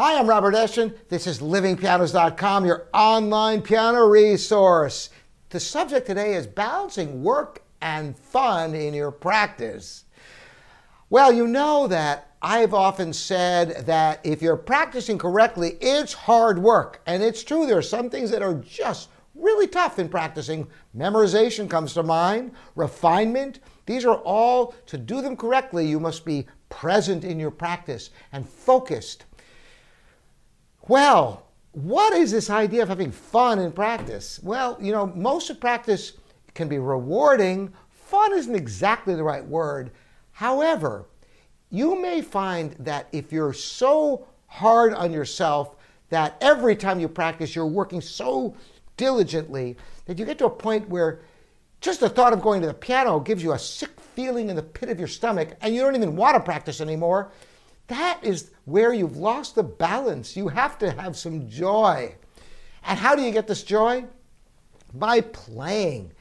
Hi, I'm Robert Estrin. This is livingpianos.com, your online piano resource. The subject today is balancing work and fun in your practice. Well, you know that I've often said that if you're practicing correctly, it's hard work. And it's true, there are some things that are just really tough in practicing. Memorization comes to mind, refinement. These are all, to do them correctly, you must be present in your practice and focused. Well, what is this idea of having fun in practice? Well, you know, most of practice can be rewarding. Fun isn't exactly the right word. However, you may find that if you're so hard on yourself that every time you practice, you're working so diligently that you get to a point where just the thought of going to the piano gives you a sick feeling in the pit of your stomach and you don't even want to practice anymore. That is where you've lost the balance. You have to have some joy. And how do you get this joy? By playing.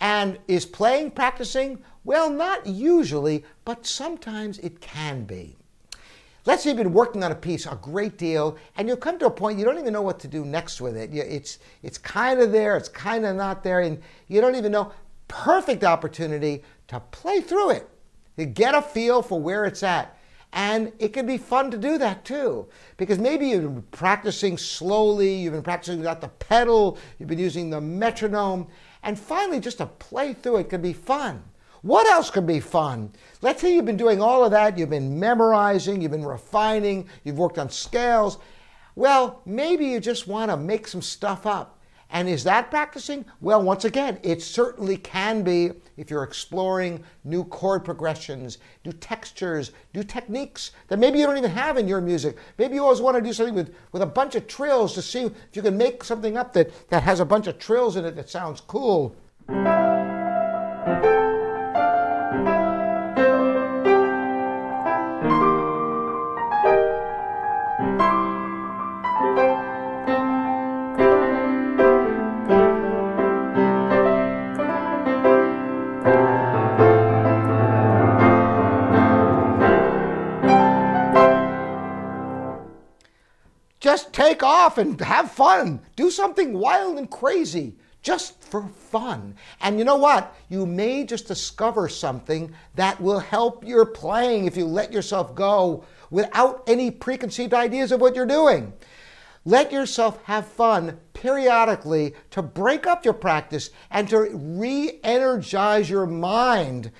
And is playing practicing? Well, not usually, but sometimes it can be. Let's say you've been working on a piece a great deal, and you'll come to a point you don't even know what to do next with it. It's, it's kind of there, it's kind of not there, and you don't even know. Perfect opportunity to play through it, to get a feel for where it's at. And it can be fun to do that too, because maybe you've been practicing slowly, you've been practicing without the pedal, you've been using the metronome, and finally just to play through it can be fun. What else could be fun? Let's say you've been doing all of that, you've been memorizing, you've been refining, you've worked on scales. Well, maybe you just want to make some stuff up. And is that practicing? Well, once again, it certainly can be if you're exploring new chord progressions, new textures, new techniques that maybe you don't even have in your music. Maybe you always want to do something with, with a bunch of trills to see if you can make something up that, that has a bunch of trills in it that sounds cool. Just take off and have fun. Do something wild and crazy just for fun. And you know what? You may just discover something that will help your playing if you let yourself go without any preconceived ideas of what you're doing. Let yourself have fun periodically to break up your practice and to re energize your mind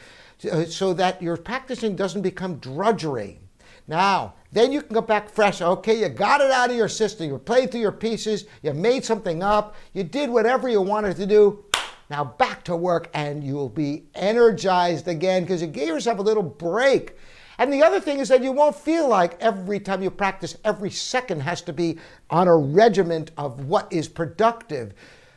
uh, so that your practicing doesn't become drudgery. Now, then you can go back fresh. Okay, you got it out of your system. You played through your pieces. You made something up. You did whatever you wanted to do. Now back to work and you'll be energized again because you gave yourself a little break. And the other thing is that you won't feel like every time you practice, every second has to be on a regiment of what is productive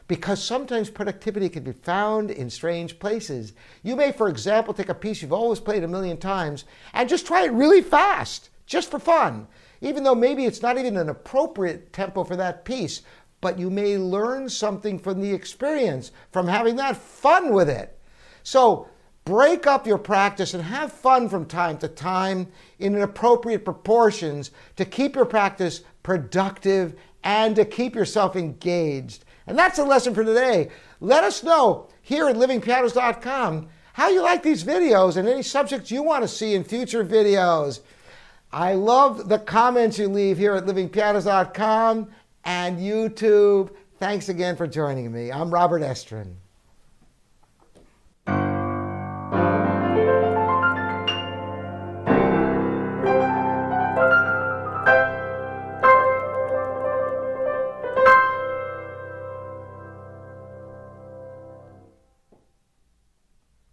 because sometimes productivity can be found in strange places. You may, for example, take a piece you've always played a million times and just try it really fast, just for fun, even though maybe it's not even an appropriate tempo for that piece. But you may learn something from the experience, from having that fun with it. So break up your practice and have fun from time to time in appropriate proportions to keep your practice productive and to keep yourself engaged. And that's the lesson for today. Let us know here at livingpianos.com how you like these videos and any subjects you want to see in future videos. I love the comments you leave here at livingpianos.com and YouTube. Thanks again for joining me. I'm Robert Estrin.